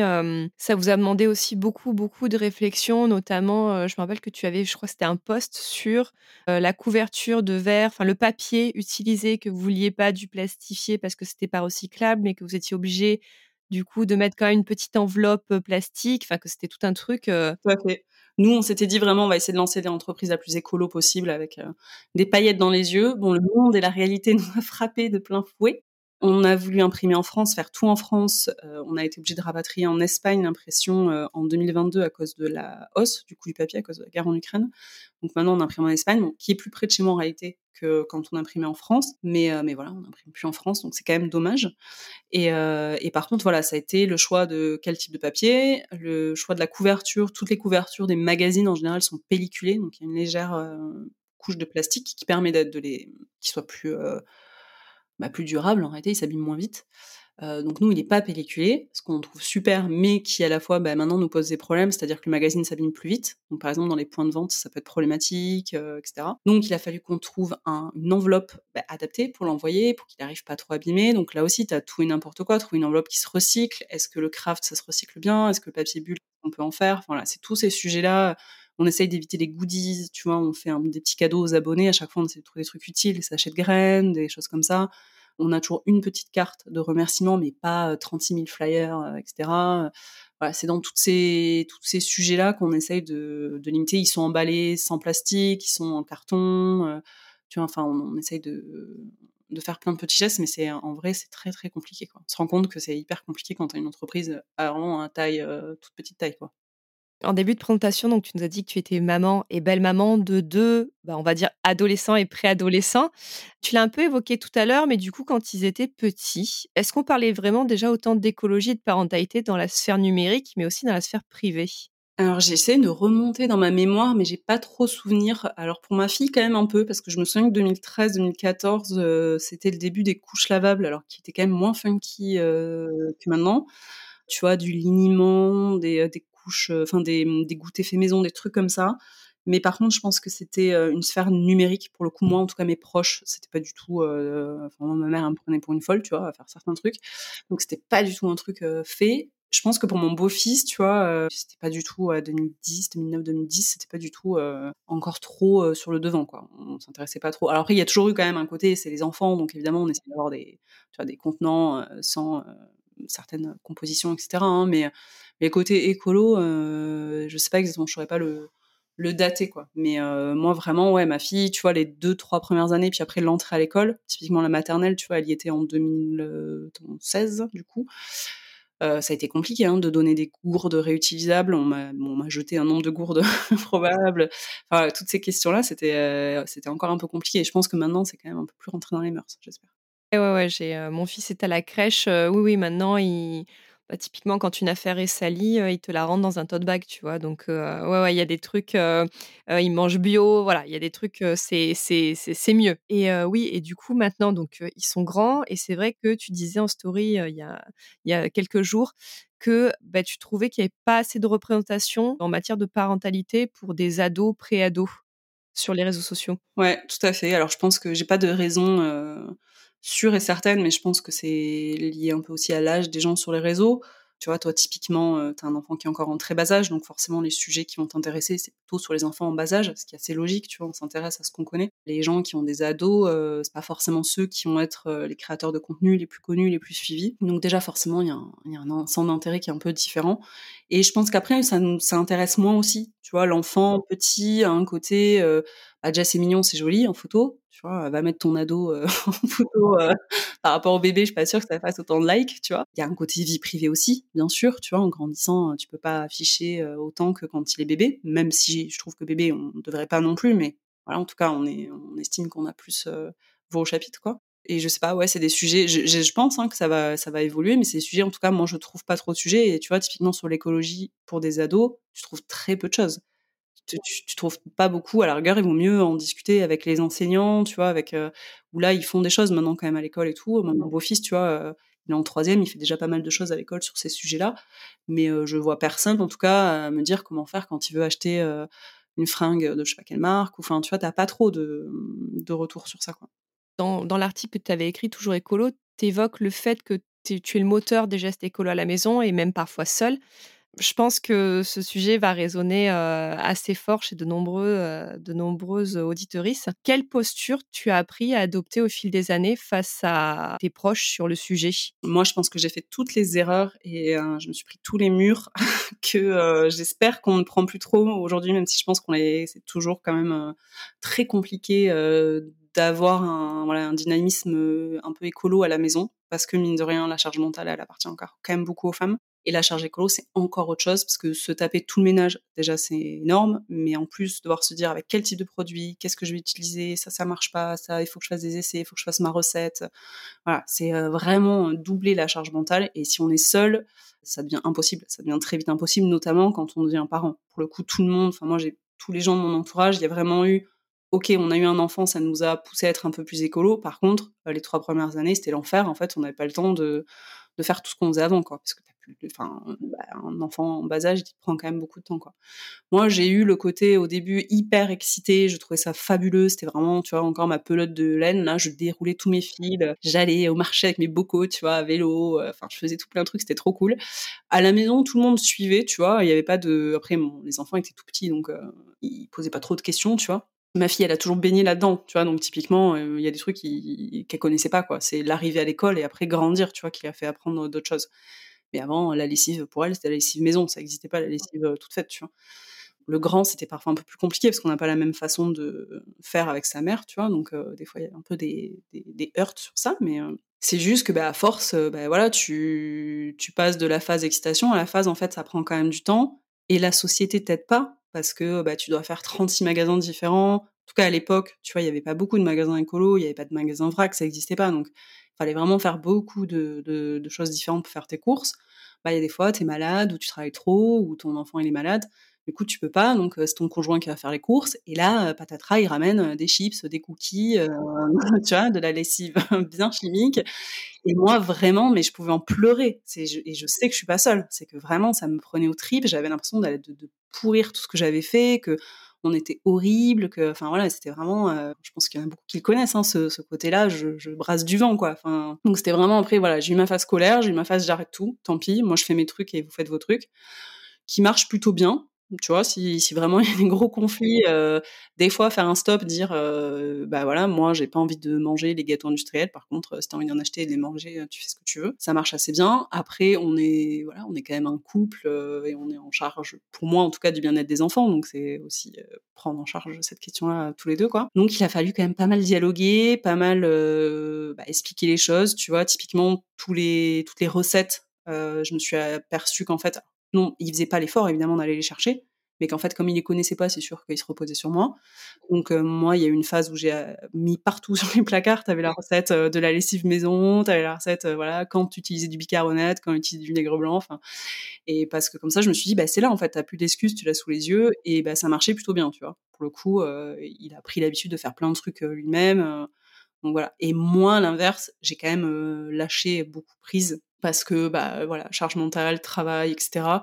ça vous a demandé aussi beaucoup, beaucoup de réflexion, notamment, je me rappelle que tu avais, je crois c'était un post sur, la couverture de verre, enfin le papier utilisé, que vous vouliez pas du plastifier parce que c'était pas recyclable, mais que vous étiez obligé, du coup, de mettre quand même une petite enveloppe, plastique, enfin que c'était tout un truc. Nous, on s'était dit vraiment, on va essayer de lancer l'entreprise la plus écolo possible avec, des paillettes dans les yeux. Bon, le monde et la réalité <laughs> nous a frappé de plein fouet. On a voulu imprimer en France, faire tout en France. Euh, on a été obligé de rapatrier en Espagne l'impression euh, en 2022 à cause de la hausse du coût du papier, à cause de la guerre en Ukraine. Donc maintenant, on imprime en Espagne, qui est plus près de chez moi en réalité que quand on imprimait en France. Mais, euh, mais voilà, on n'imprime plus en France, donc c'est quand même dommage. Et, et, par contre, voilà, ça a été le choix de quel type de papier, le choix de la couverture. Toutes les couvertures des magazines en général sont pelliculées, donc il y a une légère couche de plastique qui permet d'être de les, qui soit plus bah, plus durable, en réalité, il s'abîme moins vite. Euh, donc nous, il n'est pas pelliculé, ce qu'on trouve super, mais qui à la fois bah, maintenant nous pose des problèmes, c'est-à-dire que le magazine s'abîme plus vite. Donc par exemple dans les points de vente, ça peut être problématique, euh, etc. Donc il a fallu qu'on trouve une enveloppe bah, adaptée pour l'envoyer, pour qu'il n'arrive pas trop abîmé. Donc là aussi, tu as tout et n'importe quoi, trouver une enveloppe qui se recycle. Est-ce que le craft, ça se recycle bien? Est-ce que le papier bulle, on peut en faire? Voilà, c'est tous ces sujets-là on essaye d'éviter les goodies, tu vois, on fait des petits cadeaux aux abonnés, à chaque fois on essaie de trouver des trucs utiles, des sachets de graines, des choses comme ça. On a toujours une petite carte de remerciement, mais pas 36 euh, 000 flyers, euh, etc. Voilà, c'est dans ces, tous ces sujets-là qu'on essaye de, limiter. Ils sont emballés sans plastique, ils sont en carton. Euh, tu vois, enfin, on, essaye de, de faire plein de petits gestes, mais c'est en vrai, c'est très très compliqué. On se rend compte que c'est hyper compliqué quand tu as une entreprise à vraiment une taille, toute petite taille. Quoi. En début de présentation, donc tu nous as dit que tu étais maman et belle-maman de deux, bah, on va dire adolescents et préadolescents. Tu l'as un peu évoqué tout à l'heure, mais du coup, quand ils étaient petits, est-ce qu'on parlait vraiment déjà autant d'écologie et de parentalité dans la sphère numérique, mais aussi dans la sphère privée? Alors j'ai essayé de remonter dans ma mémoire, mais j'ai pas trop souvenir. Alors pour ma fille quand même un peu, parce que je me souviens que 2013-2014, euh, c'était le début des couches lavables, alors qui étaient quand même moins funky euh, que maintenant. Tu vois, du liniment, des, euh, des enfin des, des goûters faits maison, des trucs comme ça. Mais par contre, je pense que c'était une sphère numérique. Pour le coup, moi, en tout cas, mes proches, c'était pas du tout. enfin, ma mère elle me prenait pour une folle, tu vois, à faire certains trucs. Donc, c'était pas du tout un truc fait je pense que pour mon beau-fils, tu vois, euh, c'était pas du tout à 2010, 2009, 2010, c'était pas du tout euh, encore trop euh, sur le devant, quoi. On s'intéressait pas trop. Alors après, il y a toujours eu quand même un côté, c'est les enfants, donc évidemment, on essaie d'avoir des, tu des contenants sans certaines compositions, etc. Hein, mais les côtés écolo, je sais pas exactement, je saurais pas le le dater quoi mais moi vraiment ouais ma fille tu vois les deux trois premières années puis après l'entrée à l'école typiquement la maternelle tu vois elle y était en 2016 du coup euh, ça a été compliqué hein, de donner des gourdes réutilisables. On m'a jeté un nombre de gourdes <laughs> probables. Enfin, toutes ces questions-là, c'était euh, c'était encore un peu compliqué. Et je pense que maintenant, c'est quand même un peu plus rentré dans les mœurs, j'espère. ouais, ouais, j'ai, euh, mon fils est à la crèche. oui, oui, maintenant, il, bah, typiquement, quand une affaire est salie, ils te la rendent dans un tote bag, tu vois? Donc, ouais, ouais, il y a des trucs, ils mangent bio, voilà, il y a des trucs, c'est mieux et oui et du coup, maintenant, donc, ils sont grands et c'est vrai que tu disais en story, il y a y a quelques jours que, bah, tu trouvais qu'il y avait pas assez de représentation en matière de parentalité pour des ados, pré-ados sur les réseaux sociaux. Ouais, tout à fait. Alors je pense que j'ai pas de raison, sûre et certaine, mais je pense que c'est lié un peu aussi à l'âge des gens sur les réseaux. Tu vois, toi, typiquement, euh, un enfant qui est encore en très bas âge, donc forcément, les sujets qui vont t'intéresser, c'est plutôt sur les enfants en bas âge, ce qui est assez logique, tu vois, on s'intéresse à ce qu'on connaît. Les gens qui ont des ados, euh, c'est pas forcément ceux qui vont être euh, les créateurs de contenu les plus connus, les plus suivis. Donc déjà, forcément, il y a un centre d'intérêt qui est un peu différent. Et je pense qu'après, ça, ça intéresse moins aussi. Tu vois, l'enfant petit a un côté, euh, bah déjà c'est mignon, c'est joli en photo, tu vois, va mettre ton ado euh, <laughs> en photo euh, par rapport au bébé, je suis pas sûre que ça fasse autant de likes, tu vois. Il y a un côté vie privée aussi, bien sûr, tu vois, en grandissant, tu peux pas afficher autant que quand il est bébé, même si je trouve que bébé, on devrait pas non plus, mais voilà, en tout cas, on, est, on estime qu'on a plus vos au chapitre, quoi. Et je sais pas, ouais, c'est des sujets, je, je pense hein, que ça va, ça va évoluer, mais c'est des sujets, en tout cas, moi, je trouve pas trop de sujets. Et tu vois, typiquement sur l'écologie pour des ados, tu trouves très peu de choses tu, tu, trouves pas beaucoup. À la rigueur, il vaut mieux en discuter avec les enseignants, tu vois, avec euh, où là ils font des choses maintenant quand même à l'école et tout. Mon beau-fils, tu vois, euh, il est en troisième, il fait déjà pas mal de choses à l'école sur ces sujets-là, mais euh, je vois personne, en tout cas, me dire comment faire quand il veut acheter une fringue de je sais pas quelle marque. Enfin, tu vois, t'as pas trop de, de retour sur ça, quoi. Dans, dans l'article que tu avais écrit, toujours écolo, tu évoques le fait que tu es le moteur des gestes écolo à la maison et même parfois seul je pense que ce sujet va résonner assez fort chez de, nombreuses auditorices. Quelle posture tu as appris à adopter au fil des années face à tes proches sur le sujet? Moi, je pense que j'ai fait toutes les erreurs et je me suis pris tous les murs <laughs> que j'espère qu'on ne prend plus trop aujourd'hui, même si je pense qu'on est, c'est toujours quand même très compliqué d'avoir un, un dynamisme un peu écolo à la maison, parce que mine de rien, la charge mentale, elle appartient encore quand même beaucoup aux femmes. Et la charge écolo, c'est encore autre chose parce que se taper tout le ménage, déjà c'est énorme, mais en plus devoir se dire avec quel type de produit, qu'est-ce que je vais utiliser, ça ça marche pas, ça il faut que je fasse des essais, il faut que je fasse ma recette. Voilà, c'est euh, vraiment doubler la charge mentale. Et si on est seul, ça devient impossible, ça devient très vite impossible, notamment quand on devient parent. Pour le coup, tout le monde, enfin moi tous les gens de mon entourage, il y a vraiment eu ok, on a eu un enfant, ça nous a poussé à être un peu plus écolo. Par contre, euh, les trois premières années, c'était l'enfer. En fait, on n'avait pas le temps de, de faire tout ce qu'on faisait avant, quoi. Parce que enfin, bah, un enfant en bas âge, il prend quand même beaucoup de temps, quoi. Moi, j'ai eu le côté au début hyper excité, je trouvais ça fabuleux, c'était vraiment, tu vois, encore ma pelote de laine, là, je déroulais tous mes fils, j'allais au marché avec mes bocaux, tu vois, à vélo, euh, enfin, je faisais tout plein de trucs, c'était trop cool. À la maison, tout le monde suivait, tu vois, il y avait pas de, après, les enfants étaient tout petits, donc euh, ils posaient pas trop de questions, tu vois ma fille, elle a toujours baigné là-dedans, tu vois. Donc typiquement, euh, il y a des trucs qu'elle connaissait pas, quoi. C'est l'arrivée à l'école et après grandir, tu vois, qui a fait apprendre d'autres choses. Mais avant, la lessive, pour elle, c'était la lessive maison. Ça n'existait pas, la lessive euh, toute faite, tu vois. Le grand, c'était parfois un peu plus compliqué parce qu'on n'a pas la même façon de faire avec sa mère, tu vois. Donc, euh, des fois, il y a un peu des, heurts sur ça. Mais c'est juste que, bah, à force, bah, voilà, tu, tu passes de la phase excitation à la phase, en fait, ça prend quand même du temps. Et la société t'aide pas parce que bah, tu dois faire 36 magasins différents. En tout cas, à l'époque, tu vois, il n'y avait pas beaucoup de magasins écolos, il n'y avait pas de magasins vrac, ça n'existait pas. Donc, fallait vraiment faire beaucoup de, de, choses différentes pour faire tes courses. Bah, il y a des fois, tu es malade, ou tu travailles trop, ou ton enfant il est malade. Écoute, tu peux pas, donc c'est ton conjoint qui va faire les courses. Et là, patatras, il ramène des chips, des cookies, <laughs> tu vois, de la lessive <laughs> bien chimique. Et moi, vraiment, mais je pouvais en pleurer. et je sais que je suis pas seule. C'est que vraiment, ça me prenait au trip. J'avais l'impression de, pourrir tout ce que j'avais fait, que on était horrible, que, enfin voilà, c'était vraiment, je pense qu'il y en a beaucoup qui le connaissent, hein, ce, côté-là, je, brasse du vent, quoi. Enfin, donc c'était vraiment après, voilà, j'ai eu ma phase scolaire, j'ai eu ma phase j'arrête tout, tant pis, moi je fais mes trucs et vous faites vos trucs, qui marche plutôt bien. Tu vois, si, vraiment <laughs> il y a des gros conflits, euh, des fois faire un stop, dire euh, bah voilà, moi j'ai pas envie de manger les gâteaux industriels. Par contre, euh, si t'as envie d'en acheter et de les manger, tu fais ce que tu veux. Ça marche assez bien. Après, on est voilà, on est quand même un couple et on est en charge, pour moi en tout cas, du bien-être des enfants. Donc c'est aussi prendre en charge cette question-là tous les deux quoi. Donc il a fallu quand même pas mal dialoguer, pas mal bah, expliquer les choses. Tu vois, typiquement tous les toutes les recettes. je me suis aperçue qu'en fait, non, il faisait pas l'effort évidemment d'aller les chercher, mais qu'en fait comme il les connaissait pas, c'est sûr qu'il se reposait sur moi. Donc euh, moi, il y a eu une phase où j'ai euh, mis partout <laughs> sur les placards, tu avais la recette euh, de la lessive maison, tu avais la recette voilà, quand tu utilisais du bicarbonate, quand tu utilisais du vinaigre blanc, et parce que comme ça je me suis dit bah c'est là en fait, tu plus d'excuses, tu l'as sous les yeux et bah ça marchait plutôt bien, tu vois. Pour le coup, il a pris l'habitude de faire plein de trucs lui-même. donc voilà. Et moi, l'inverse, j'ai quand même lâché beaucoup prise parce que bah voilà charge mentale, travail, etc.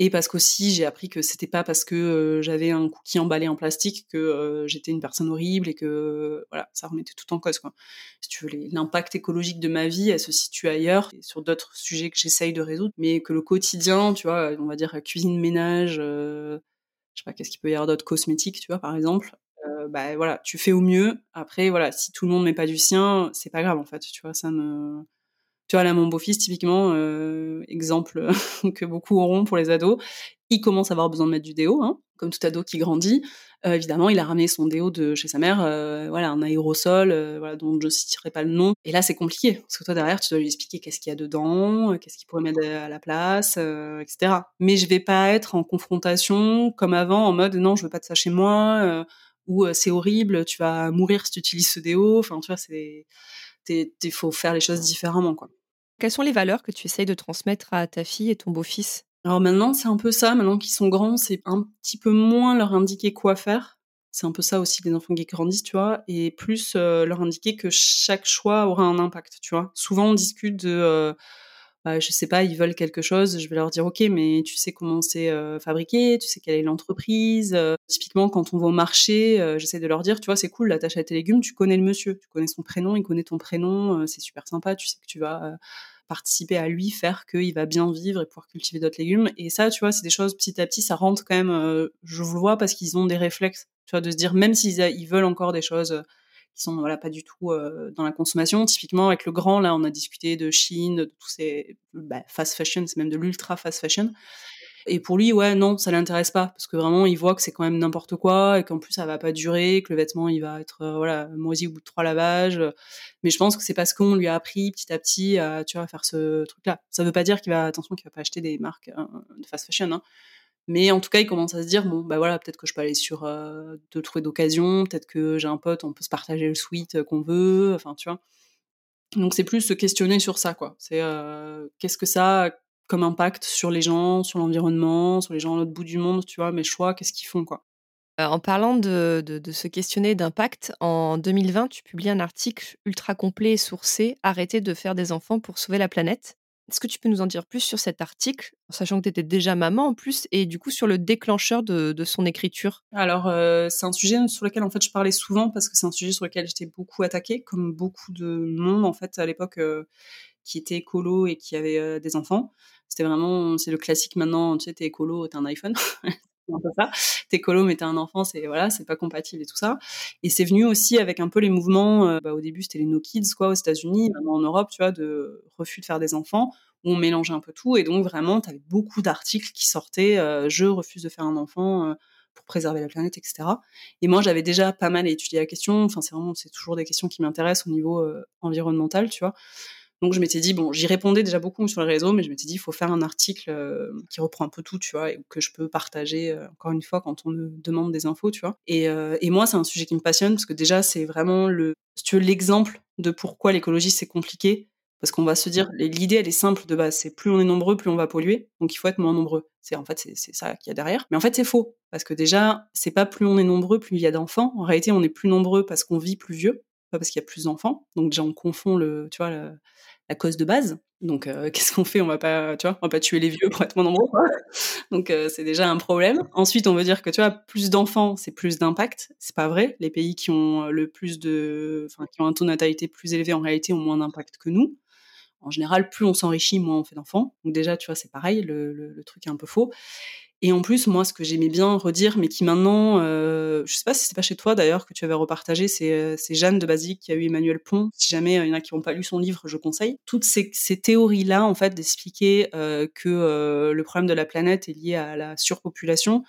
Et parce qu'aussi j'ai appris que c'était pas parce que j'avais un cookie emballé en plastique que j'étais une personne horrible et que voilà ça remettait tout en cause quoi. Si tu veux l'impact écologique de ma vie elle se situe ailleurs et sur d'autres sujets que j'essaye de résoudre, mais que le quotidien tu vois on va dire cuisine ménage, je sais pas qu'est-ce qu'il peut y avoir d'autres cosmétiques tu vois par exemple. bah voilà, tu fais au mieux. Après voilà, si tout le monde met pas du sien, c'est pas grave en fait, tu vois, ça me tu vois, là, mon beau-fils, typiquement, euh, exemple <laughs> que beaucoup auront pour les ados, il commence à avoir besoin de mettre du déo, hein, comme tout ado qui grandit. Euh, évidemment, il a ramené son déo de chez sa mère, euh, voilà, un aérosol, voilà, dont je ne citerai pas le nom. Et là, c'est compliqué, parce que toi, derrière, tu dois lui expliquer qu'est-ce qu'il y a dedans, qu'est-ce qu'il pourrait mettre à la place, etc. Mais je vais pas être en confrontation comme avant, en mode non, je veux pas de ça chez moi, ou c'est horrible, tu vas mourir si tu utilises ce déo. Enfin, tu vois, c'est il faut faire les choses différemment, quoi. Quelles sont les valeurs que tu essayes de transmettre à ta fille et ton beau-fils? Alors maintenant, c'est un peu ça. Maintenant qu'ils sont grands, c'est un petit peu moins leur indiquer quoi faire. C'est un peu ça aussi les enfants qui grandissent, tu vois, et plus euh, leur indiquer que chaque choix aura un impact, tu vois. Souvent, on discute de, euh, bah, je sais pas, ils veulent quelque chose, je vais leur dire, ok, mais tu sais comment c'est euh, fabriqué, tu sais quelle est l'entreprise. typiquement, quand on va au marché, j'essaie de leur dire, tu vois, c'est cool, là, t'achètes tes légumes, tu connais le monsieur, tu connais son prénom, il connaît ton prénom, c'est super sympa, tu sais que tu vas participer à lui, faire qu'il va bien vivre et pouvoir cultiver d'autres légumes. Et ça, tu vois, c'est des choses petit à petit, ça rentre quand même, euh, je vous le vois, parce qu'ils ont des réflexes, tu vois, de se dire, même s'ils ils veulent encore des choses euh, qui sont voilà pas du tout euh, dans la consommation. Typiquement avec le grand, là, on a discuté de Chine, de tous ces bah, fast fashion, c'est même de l'ultra fast fashion. Et pour lui, ouais, non, ça l'intéresse pas parce que vraiment, il voit que c'est quand même n'importe quoi et qu'en plus ça va pas durer, que le vêtement il va être euh, voilà moisi au bout de trois lavages. Mais je pense que c'est parce qu'on lui a appris petit à petit à tu vois faire ce truc-là. Ça veut pas dire qu'il va attention qu'il va pas acheter des marques euh, de fast fashion. Hein. Mais en tout cas, il commence à se dire bon bah voilà, peut-être que je peux aller sur euh, de d'occasion, peut-être que j'ai un pote, on peut se partager le sweat qu'on veut. Enfin, tu vois. Donc c'est plus se questionner sur ça quoi. C'est qu'est-ce que ça comme impact sur les gens, sur l'environnement, sur les gens à l'autre bout du monde, tu vois, mes choix, qu'est-ce qu'ils font, quoi. Euh, en parlant de, de, se questionner d'impact, en 2020, tu publies un article ultra complet et sourcé, Arrêter de faire des enfants pour sauver la planète. Est-ce que tu peux nous en dire plus sur cet article, sachant que tu étais déjà maman en plus, et du coup sur le déclencheur de, son écriture? Alors, euh, c'est un sujet sur lequel en fait je parlais souvent parce que c'est un sujet sur lequel j'étais beaucoup attaquée, comme beaucoup de monde en fait à l'époque euh, qui était écolo et qui avait des enfants. C'était vraiment, c'est le classique maintenant, tu sais, t'es écolo, t'as un iPhone. <laughs> T'es écolo, mais t'as un enfant, c'est voilà, c'est pas compatible et tout ça. Et c'est venu aussi avec un peu les mouvements. Euh, bah, au début, c'était les No Kids, quoi, aux États-Unis, maintenant en Europe, tu vois, de refus de faire des enfants, où on mélangeait un peu tout. Et donc vraiment, t'avais beaucoup d'articles qui sortaient. Euh, je refuse de faire un enfant. Euh, pour préserver la planète, etc. Et moi, j'avais déjà pas mal étudié la question. Enfin, c'est vraiment, c'est toujours des questions qui m'intéressent au niveau environnemental, tu vois. Donc je m'étais dit, bon, j'y répondais déjà beaucoup sur les réseaux, mais je m'étais dit, il faut faire un article euh, qui reprend un peu tout, tu vois, et que je peux partager, euh, encore une fois, quand on me demande des infos, tu vois. Et, euh, et moi, c'est un sujet qui me passionne, parce que déjà, c'est vraiment le, tu l'exemple de pourquoi l'écologie, c'est compliqué. Parce qu'on va se dire, l'idée, elle est simple de base, c'est plus on est nombreux, plus on va polluer, donc il faut être moins nombreux. C'est en fait c'est ça qu'il y a derrière. Mais en fait c'est faux, parce que déjà c'est pas plus on est nombreux, plus il y a d'enfants. En réalité, on est plus nombreux parce qu'on vit plus vieux, pas parce qu'il y a plus d'enfants. Donc déjà on confond le, tu vois, la cause de base. Donc euh, <laughs> qu'est-ce qu'on fait? On va pas, tu vois, on va pas tuer les vieux pour être moins nombreux. <laughs> Donc euh, c'est déjà un problème. Ensuite, on veut dire que tu vois, plus d'enfants, c'est plus d'impact. C'est pas vrai. Les pays qui ont le plus de, enfin qui ont un taux de natalité plus élevé en réalité ont moins d'impact que nous. En général, plus on s'enrichit, moins on fait d'enfants. Donc déjà, tu vois, c'est pareil, le, truc est un peu faux. Et en plus, moi, ce que j'aimais bien redire, mais qui maintenant, euh, je sais pas si c'est pas chez toi d'ailleurs que tu avais repartagé, c'est, euh, Jeanne de Basique qui a eu Emmanuel Pont. Si jamais euh, il y en a qui n'ont pas lu son livre, je conseille. Toutes ces, ces théories-là, en fait, d'expliquer euh, que euh, le problème de la planète est lié à la surpopulation,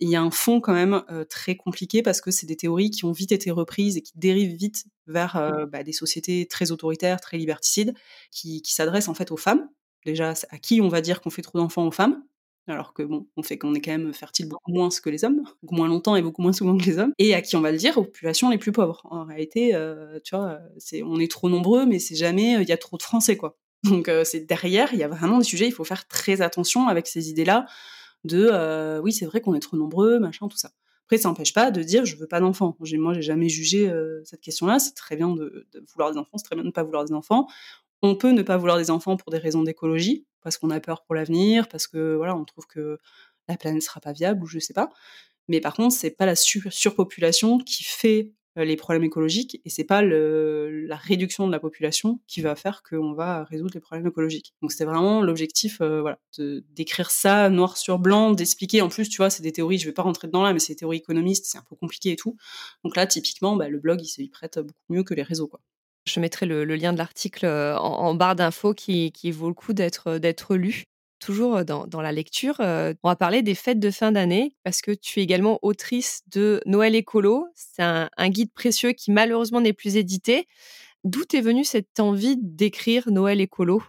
il y a un fond quand même euh, très compliqué parce que c'est des théories qui ont vite été reprises et qui dérivent vite vers euh, bah, des sociétés très autoritaires, très liberticides, qui, qui s'adressent en fait aux femmes. Déjà, à qui on va dire qu'on fait trop d'enfants aux femmes? Alors que bon, on fait qu'on est quand même fertile beaucoup moins que les hommes, beaucoup moins longtemps et beaucoup moins souvent que les hommes, et à qui on va le dire aux populations les plus pauvres. En réalité, euh, tu vois, on est trop nombreux, mais c'est jamais il y a trop de Français quoi. Donc c'est derrière, il y a vraiment des sujets, il faut faire très attention avec ces idées-là de euh, oui, c'est vrai qu'on est trop nombreux, machin, tout ça. Après, ça n'empêche pas de dire je veux pas d'enfants. Moi, j'ai jamais jugé euh, cette question-là. C'est très bien de, vouloir des enfants, c'est très bien de ne pas vouloir des enfants. On peut ne pas vouloir des enfants pour des raisons d'écologie, parce qu'on a peur pour l'avenir, parce que voilà, on trouve que la planète sera pas viable ou je sais pas. Mais par contre, c'est pas la surpopulation qui fait euh, les problèmes écologiques et c'est pas la réduction de la population qui va faire qu'on va résoudre les problèmes écologiques. Donc c'était vraiment l'objectif, euh, d'écrire ça noir sur blanc, d'expliquer. En plus, tu vois, c'est des théories, je vais pas rentrer dedans là, mais c'est des théories économistes, c'est un peu compliqué et tout. Donc là, typiquement, bah, le blog, il se prête beaucoup mieux que les réseaux, quoi. Je mettrai le, lien de l'article euh, en, barre d'infos qui, vaut le coup d'être lu toujours dans, la lecture, on va parler des fêtes de fin d'année parce que tu es également autrice de Noël écolo. C'est un, un guide précieux qui malheureusement n'est plus édité. D'où est venue cette envie d'écrire Noël écolo?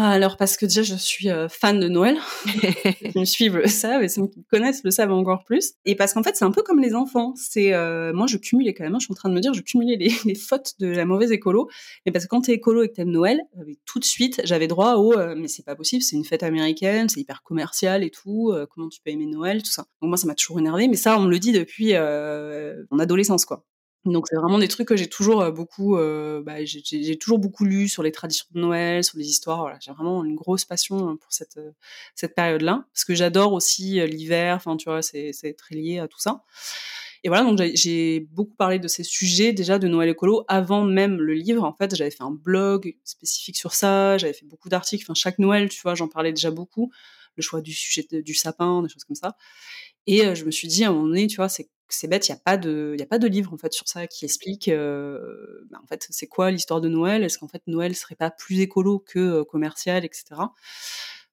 Alors parce que déjà je suis euh, fan de Noël, <laughs> qui me suivent le savent et ceux qui me connaissent le savent encore plus. Et parce qu'en fait c'est un peu comme les enfants. C'est euh, moi je cumulais quand même. Hein, je suis en train de me dire je cumulais les, les fautes de la mauvaise écolo. Mais parce que quand t'es écolo et que t'aimes Noël, euh, tout de suite j'avais droit au mais c'est pas possible, c'est une fête américaine, c'est hyper commercial et tout. comment tu peux aimer Noël, tout ça. Donc moi ça m'a toujours énervé. Mais ça on me le dit depuis mon adolescence quoi. Donc c'est vraiment des trucs que j'ai toujours beaucoup, bah, j'ai toujours beaucoup lu sur les traditions de Noël, sur les histoires. Voilà, j'ai vraiment une grosse passion hein, pour cette cette période-là, parce que j'adore aussi l'hiver. Enfin, tu vois, c'est c'est très lié à tout ça. Et voilà, donc j'ai beaucoup parlé de ces sujets déjà de Noël écolo avant même le livre. En fait, j'avais fait un blog spécifique sur ça, j'avais fait beaucoup d'articles. Enfin, chaque Noël, tu vois, j'en parlais déjà beaucoup. Le choix du sujet du sapin, des choses comme ça. Et je me suis dit à un moment donné, tu vois, c'est bête, il n'y a pas de, a pas de livre en fait sur ça qui explique, bah, en fait, c'est quoi l'histoire de Noël? Est-ce qu'en fait Noël serait pas plus écolo que commercial, etc.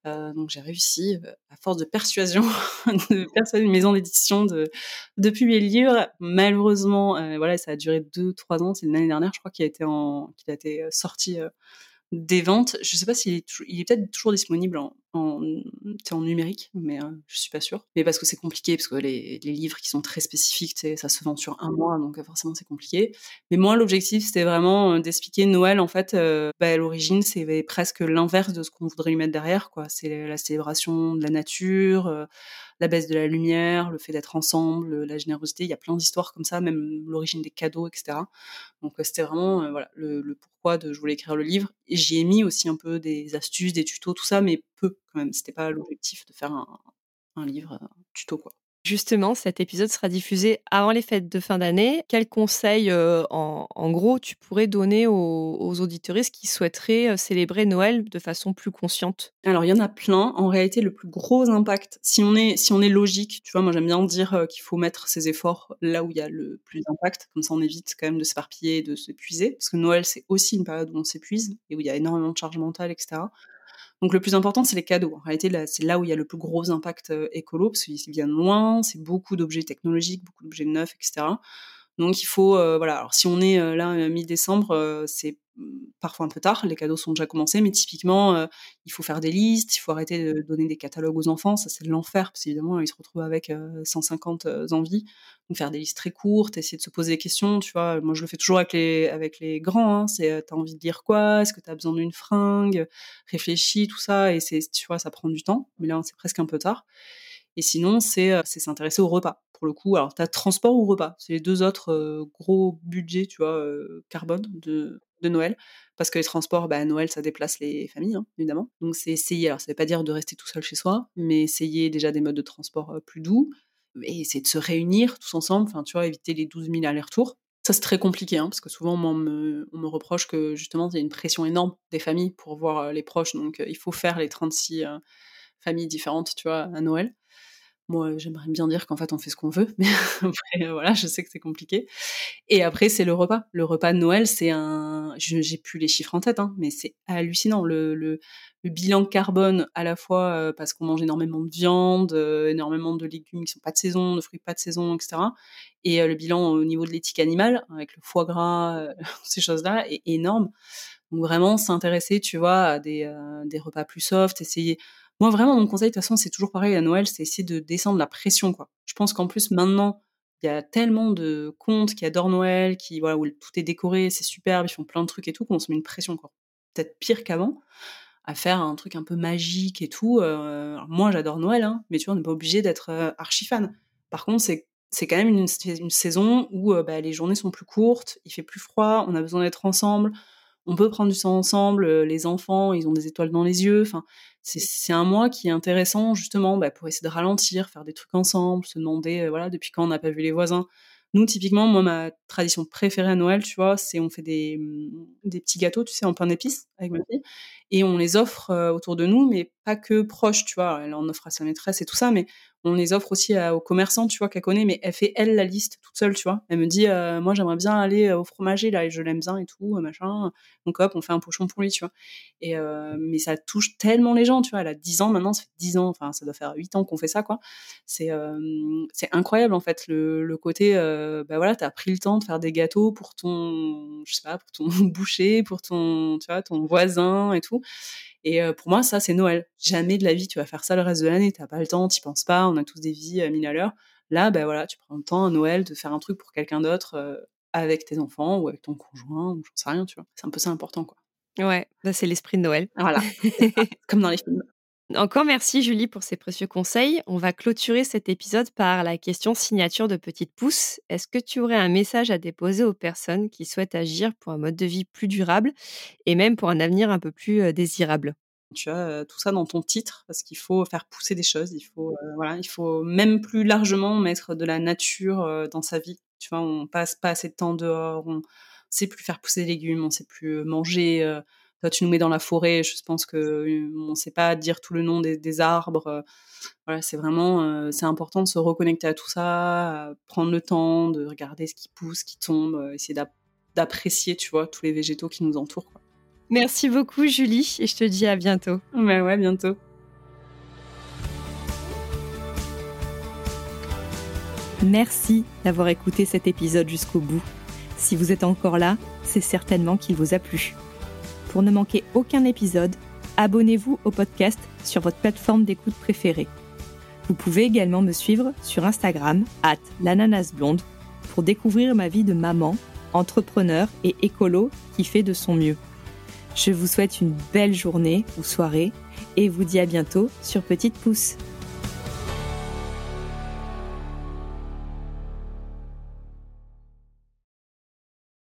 Donc j'ai réussi, à force de persuasion, <laughs> de persuader une maison d'édition de, publier le livre. Malheureusement, voilà, ça a duré deux, trois ans. C'est l'année dernière, je crois, qu'il a été qu'il a été sorti des ventes. Je sais pas s'il est, est peut-être toujours disponible en, en, en numérique, mais euh, je suis pas sûre. Mais parce que c'est compliqué, parce que les, les, livres qui sont très spécifiques, ça se vend sur un mois, donc euh, forcément c'est compliqué. Mais moi, l'objectif, c'était vraiment euh, d'expliquer Noël, en fait, bah, à l'origine, c'est presque l'inverse de ce qu'on voudrait lui mettre derrière, quoi. C'est la célébration de la nature, la baisse de la lumière, le fait d'être ensemble, la générosité. Il y a plein d'histoires comme ça, même l'origine des cadeaux, etc. Donc c'était vraiment voilà le, pourquoi de je voulais écrire le livre. J'y ai mis aussi un peu des astuces, des tutos, tout ça, mais peu quand même. C'était pas l'objectif de faire un, livre un tuto quoi. Justement, cet épisode sera diffusé avant les fêtes de fin d'année. Quels conseils, euh, en, gros, tu pourrais donner aux, aux qui souhaiteraient euh, célébrer Noël de façon plus consciente? Alors, il y en a plein. En réalité, le plus gros impact, si on est, si on est logique, tu vois, moi j'aime bien dire euh, qu'il faut mettre ses efforts là où il y a le plus d'impact. Comme ça, on évite quand même de s'éparpiller et de s'épuiser. Parce que Noël, c'est aussi une période où on s'épuise et où il y a énormément de charge mentale, etc. Donc le plus important, c'est les cadeaux. En réalité, c'est là où il y a le plus gros impact euh, écolo, parce qu'ils viennent loin, c'est beaucoup d'objets technologiques, beaucoup d'objets neufs, etc. Donc il faut, voilà. Alors si on est là mi-décembre, c'est parfois un peu tard, les cadeaux sont déjà commencés, mais typiquement, euh, il faut faire des listes, il faut arrêter de donner des catalogues aux enfants, ça c'est de l'enfer, parce qu'évidemment, ils se retrouvent avec 150 euh, euh, envies. Donc faire des listes très courtes, essayer de se poser des questions, tu vois. Moi, je le fais toujours avec les, grands, hein, c'est t'as envie de lire quoi? Est-ce que t'as besoin d'une fringue? Réfléchis, tout ça, et c'est, tu vois, ça prend du temps, mais là, c'est presque un peu tard. Et sinon, c'est s'intéresser au repas. Pour le coup, alors, tu as transport ou repas? C'est les deux autres gros budgets, tu vois, carbone de, Noël. Parce que les transports, bah, Noël, ça déplace les familles, hein, évidemment. Donc, c'est essayer. Alors, ça ne veut pas dire de rester tout seul chez soi, mais essayer déjà des modes de transport plus doux. Et essayer de se réunir tous ensemble. Enfin, tu vois, éviter les 12 000 allers-retours. Ça, c'est très compliqué, hein, parce que souvent, on me, on me reproche que justement, il y a une pression énorme des familles pour voir les proches. Donc, il faut faire les 36 familles différentes, tu vois, à Noël. Moi, j'aimerais bien dire qu'en fait, on fait ce qu'on veut, <laughs> mais après, voilà, je sais que c'est compliqué. Et après, c'est le repas. Le repas de Noël, c'est un. J'ai plus les chiffres en tête, hein, mais c'est hallucinant. Le, bilan carbone, à la fois euh, parce qu'on mange énormément de viande, euh, énormément de légumes qui sont pas de saison, de fruits pas de saison, etc. Et euh, le bilan au niveau de l'éthique animale, avec le foie gras, <laughs> ces choses-là, est énorme. Donc vraiment s'intéresser, tu vois, à des, des repas plus soft, essayer moi, vraiment, mon conseil, de toute façon, c'est toujours pareil à Noël, c'est essayer de descendre la pression. Je pense qu'en plus, maintenant, il y a tellement de contes qui adorent Noël, qui, voilà, où tout est décoré, c'est superbe, ils font plein de trucs et tout, qu'on se met une pression, quoi. Peut-être pire qu'avant, à faire un truc un peu magique et tout. Euh, moi, j'adore Noël, hein, mais tu vois, on n'est pas obligé d'être euh, archi fan. Par contre, c'est c'est quand même une, une saison où euh, bah, les journées sont plus courtes, il fait plus froid, on a besoin d'être ensemble, on peut prendre du temps ensemble, les enfants, ils ont des étoiles dans les yeux, enfin, c'est un mois qui est intéressant justement bah, pour essayer de ralentir, faire des trucs ensemble, se demander euh, voilà depuis quand on n'a pas vu les voisins. Nous typiquement, moi ma tradition préférée à Noël, tu vois, c'est on fait des, des petits gâteaux, tu sais, en pain d'épices avec ma fille, et on les offre euh, autour de nous, mais que proches, tu vois. Elle en offre à sa maîtresse et tout ça, mais on les offre aussi aux commerçants, tu vois, qu'elle connaît, mais elle fait elle la liste toute seule, tu vois. Elle me dit, euh, moi j'aimerais bien aller au fromager là, et je l'aime bien et tout, machin. Donc hop, on fait un pochon pour lui, tu vois. Et euh, mais ça touche tellement les gens, tu vois. Elle a 10 ans maintenant, ça fait 10 ans, enfin ça doit faire 8 ans qu'on fait ça, quoi. C'est euh, c'est incroyable en fait le, le côté, bah voilà, t'as pris le temps de faire des gâteaux pour ton, je sais pas, pour ton <laughs> boucher, pour ton, tu vois, ton voisin et tout. Et pour moi, ça, c'est Noël. Jamais de la vie, tu vas faire ça le reste de l'année. T'as pas le temps, t'y penses pas. On a tous des vies à mille à l'heure. Là, ben voilà, tu prends le temps à Noël de faire un truc pour quelqu'un d'autre avec tes enfants ou avec ton conjoint ou j'en sais rien, tu vois. C'est un peu ça important, quoi. Ouais, c'est l'esprit de Noël. Voilà, <laughs> comme dans les films. Encore merci Julie pour ces précieux conseils. On va clôturer cet épisode par la question signature de Petite Pouce. Est-ce que tu aurais un message à déposer aux personnes qui souhaitent agir pour un mode de vie plus durable et même pour un avenir un peu plus euh, désirable? Tu as euh, tout ça dans ton titre parce qu'il faut faire pousser des choses. Il faut, euh, voilà, il faut même plus largement mettre de la nature dans sa vie. Tu vois, on passe pas assez de temps dehors, on sait plus faire pousser des légumes, on sait plus manger toi, tu nous mets dans la forêt. Je pense que euh, on ne sait pas dire tout le nom des, arbres. Euh, voilà, c'est vraiment, euh, c'est important de se reconnecter à tout ça, prendre le temps de regarder ce qui pousse, ce qui tombe, essayer d'apprécier, tu vois, tous les végétaux qui nous entourent. Merci beaucoup, Julie, et je te dis à bientôt. Ben ouais, bientôt. Merci d'avoir écouté cet épisode jusqu'au bout. Si vous êtes encore là, c'est certainement qu'il vous a plu. Pour ne manquer aucun épisode, abonnez-vous au podcast sur votre plateforme d'écoute préférée. Vous pouvez également me suivre sur Instagram, at l'ananasblonde, pour découvrir ma vie de maman, entrepreneur et écolo qui fait de son mieux. Je vous souhaite une belle journée ou soirée et vous dis à bientôt sur Petite Pouce.